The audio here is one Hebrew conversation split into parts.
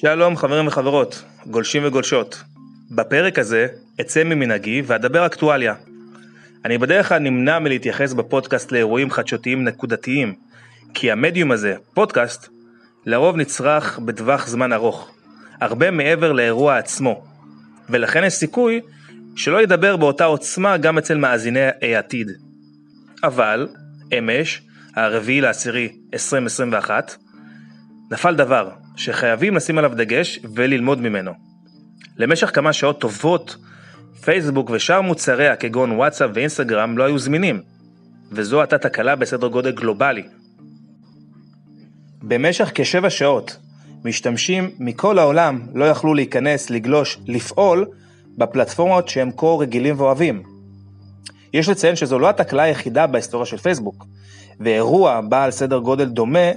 שלום חברים וחברות, גולשים וגולשות. בפרק הזה אצא ממנהגי ואדבר אקטואליה. אני בדרך כלל נמנע מלהתייחס בפודקאסט לאירועים חדשותיים נקודתיים, כי המדיום הזה, פודקאסט, לרוב נצרך בטווח זמן ארוך, הרבה מעבר לאירוע עצמו, ולכן יש סיכוי שלא ידבר באותה עוצמה גם אצל מאזיני העתיד. אבל, אמש, הרביעי לעשירי 2021, נפל דבר שחייבים לשים עליו דגש וללמוד ממנו. למשך כמה שעות טובות, פייסבוק ושאר מוצריה כגון וואטסאפ ואינסטגרם לא היו זמינים, וזו הייתה תקלה בסדר גודל גלובלי. במשך כשבע שעות, משתמשים מכל העולם לא יכלו להיכנס, לגלוש, לפעול בפלטפורמות שהם כה רגילים ואוהבים. יש לציין שזו לא התקלה היחידה בהיסטוריה של פייסבוק, ואירוע בעל סדר גודל דומה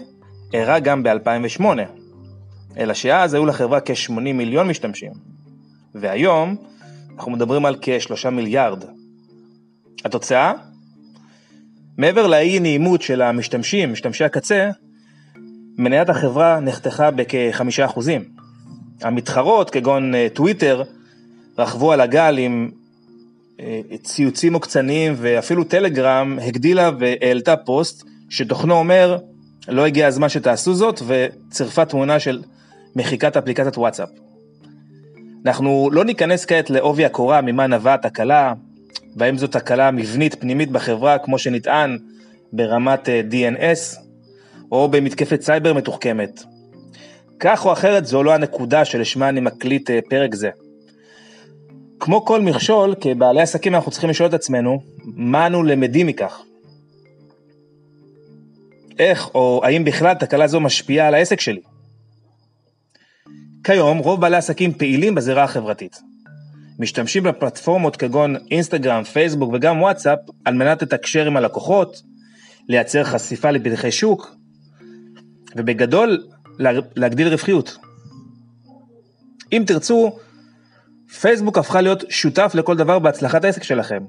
אירע גם ב-2008, אלא שאז היו לחברה כ-80 מיליון משתמשים, והיום אנחנו מדברים על כ-3 מיליארד. התוצאה? מעבר לאי נעימות של המשתמשים, משתמשי הקצה, מניית החברה נחתכה בכ-5%. המתחרות, כגון אה, טוויטר, רכבו על הגל עם אה, ציוצים עוקצניים ואפילו טלגרם הגדילה והעלתה פוסט שתוכנו אומר לא הגיע הזמן שתעשו זאת וצירפה תמונה של מחיקת אפליקציית וואטסאפ. אנחנו לא ניכנס כעת לעובי הקורה ממה נבעה התקלה, והאם זו תקלה מבנית פנימית בחברה כמו שנטען ברמת אה, DNS, או במתקפת סייבר מתוחכמת. כך או אחרת זו לא הנקודה שלשמה אני מקליט אה, פרק זה. כמו כל מכשול, כבעלי עסקים אנחנו צריכים לשאול את עצמנו, מה אנו למדים מכך? איך או האם בכלל תקלה זו משפיעה על העסק שלי? כיום רוב בעלי עסקים פעילים בזירה החברתית. משתמשים בפלטפורמות כגון אינסטגרם, פייסבוק וגם וואטסאפ על מנת לתקשר עם הלקוחות, לייצר חשיפה לפתחי שוק, ובגדול להגדיל רווחיות. אם תרצו, פייסבוק הפכה להיות שותף לכל דבר בהצלחת העסק שלכם.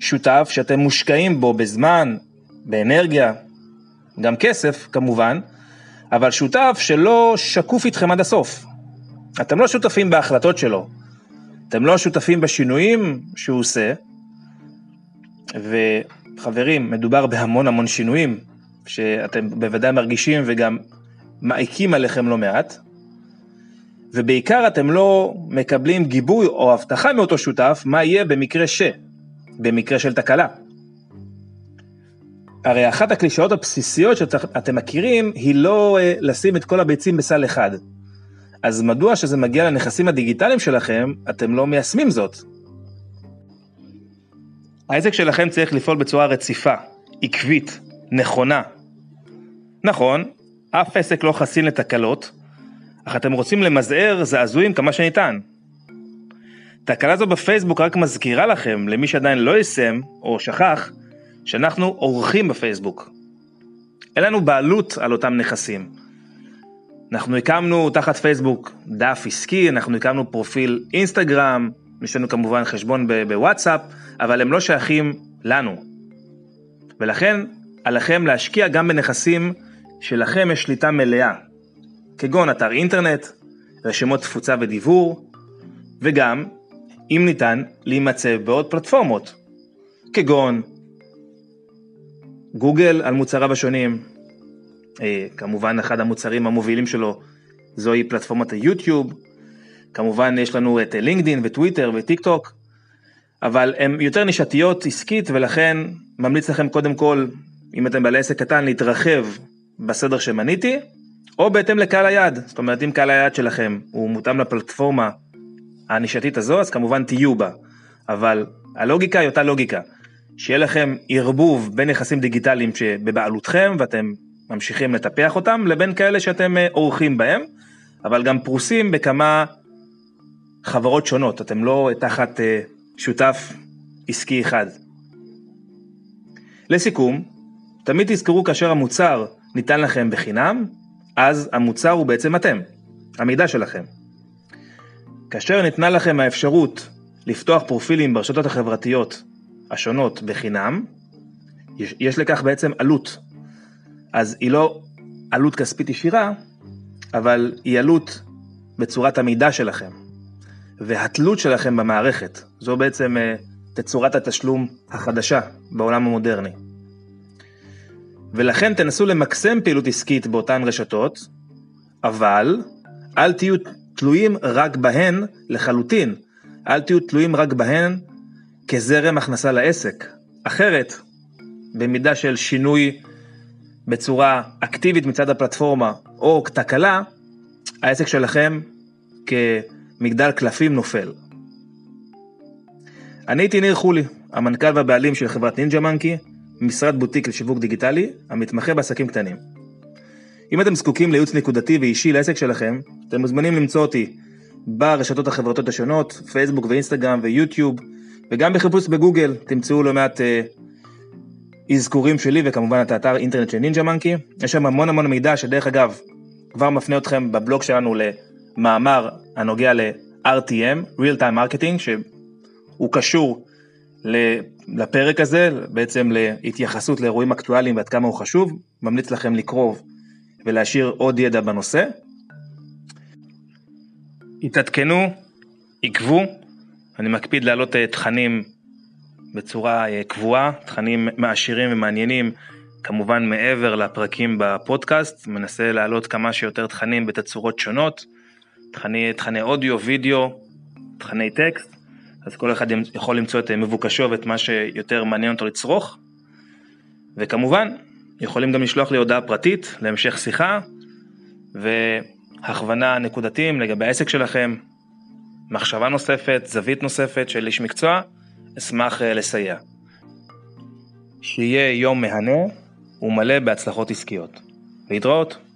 שותף שאתם מושקעים בו בזמן, באנרגיה, גם כסף כמובן, אבל שותף שלא שקוף איתכם עד הסוף. אתם לא שותפים בהחלטות שלו, אתם לא שותפים בשינויים שהוא עושה, וחברים, מדובר בהמון המון שינויים, שאתם בוודאי מרגישים וגם מעיקים עליכם לא מעט, ובעיקר אתם לא מקבלים גיבוי או הבטחה מאותו שותף מה יהיה במקרה ש, במקרה של תקלה. הרי אחת הקלישאות הבסיסיות שאתם מכירים היא לא uh, לשים את כל הביצים בסל אחד. אז מדוע שזה מגיע לנכסים הדיגיטליים שלכם, אתם לא מיישמים זאת? העסק שלכם צריך לפעול בצורה רציפה, עקבית, נכונה. נכון, אף עסק לא חסין לתקלות, אך אתם רוצים למזער זעזועים כמה שניתן. תקלה זו בפייסבוק רק מזכירה לכם, למי שעדיין לא יישם או שכח, שאנחנו עורכים בפייסבוק. אין לנו בעלות על אותם נכסים. אנחנו הקמנו תחת פייסבוק דף עסקי, אנחנו הקמנו פרופיל אינסטגרם, יש לנו כמובן חשבון בוואטסאפ, אבל הם לא שייכים לנו. ולכן עליכם להשקיע גם בנכסים שלכם יש שליטה מלאה, כגון אתר אינטרנט, רשימות תפוצה ודיבור, וגם, אם ניתן, להימצא בעוד פלטפורמות, כגון גוגל על מוצריו השונים, אה, כמובן אחד המוצרים המובילים שלו זוהי פלטפורמת היוטיוב, כמובן יש לנו את לינקדין וטוויטר וטיק טוק, אבל הן יותר נישתיות עסקית ולכן ממליץ לכם קודם כל, אם אתם בעלי עסק קטן, להתרחב בסדר שמניתי, או בהתאם לקהל היעד, זאת אומרת אם קהל היעד שלכם הוא מותאם לפלטפורמה הנישתית הזו, אז כמובן תהיו בה, אבל הלוגיקה היא אותה לוגיקה. שיהיה לכם ערבוב בין נכסים דיגיטליים שבבעלותכם ואתם ממשיכים לטפח אותם, לבין כאלה שאתם אה, עורכים בהם, אבל גם פרוסים בכמה חברות שונות, אתם לא תחת אה, שותף עסקי אחד. לסיכום, תמיד תזכרו כאשר המוצר ניתן לכם בחינם, אז המוצר הוא בעצם אתם, המידע שלכם. כאשר ניתנה לכם האפשרות לפתוח פרופילים ברשתות החברתיות השונות בחינם, יש, יש לכך בעצם עלות. אז היא לא עלות כספית ישירה, אבל היא עלות בצורת המידע שלכם, והתלות שלכם במערכת. זו בעצם אה, תצורת התשלום החדשה בעולם המודרני. ולכן תנסו למקסם פעילות עסקית באותן רשתות, אבל אל תהיו תלויים רק בהן לחלוטין. אל תהיו תלויים רק בהן כזרם הכנסה לעסק. אחרת, במידה של שינוי בצורה אקטיבית מצד הפלטפורמה או תקלה, העסק שלכם כמגדל קלפים נופל. אני הייתי ניר חולי, המנכ"ל והבעלים של חברת נינג'ה מנקי, משרד בוטיק לשיווק דיגיטלי, המתמחה בעסקים קטנים. אם אתם זקוקים לייעוץ נקודתי ואישי לעסק שלכם, אתם מוזמנים למצוא אותי ברשתות החברתיות השונות, פייסבוק ואינסטגרם ויוטיוב, וגם בחיפוש בגוגל תמצאו לא מעט אה, אזכורים שלי וכמובן את האתר אינטרנט של נינג'ה מנקי. יש שם המון המון מידע שדרך אגב כבר מפנה אתכם בבלוג שלנו למאמר הנוגע ל-RTM, Real Time Marketing, שהוא קשור לפרק הזה, בעצם להתייחסות לאירועים אקטואליים ועד כמה הוא חשוב, ממליץ לכם לקרוא ולהשאיר עוד ידע בנושא. התעדכנו, עקבו, אני מקפיד להעלות אה, תכנים בצורה אה, קבועה, תכנים מעשירים ומעניינים, כמובן מעבר לפרקים בפודקאסט, מנסה להעלות כמה שיותר תכנים בתצורות שונות, תכני, תכני אודיו, וידאו, תכני טקסט, אז כל אחד יכול למצוא את מבוקשו ואת מה שיותר מעניין אותו לצרוך, וכמובן, יכולים גם לשלוח לי הודעה פרטית להמשך שיחה, והכוונה נקודתיים לגבי העסק שלכם, מחשבה נוספת, זווית נוספת של איש מקצוע, אשמח אה, לסייע. שיהיה יום מהנה ומלא בהצלחות עסקיות. להתראות.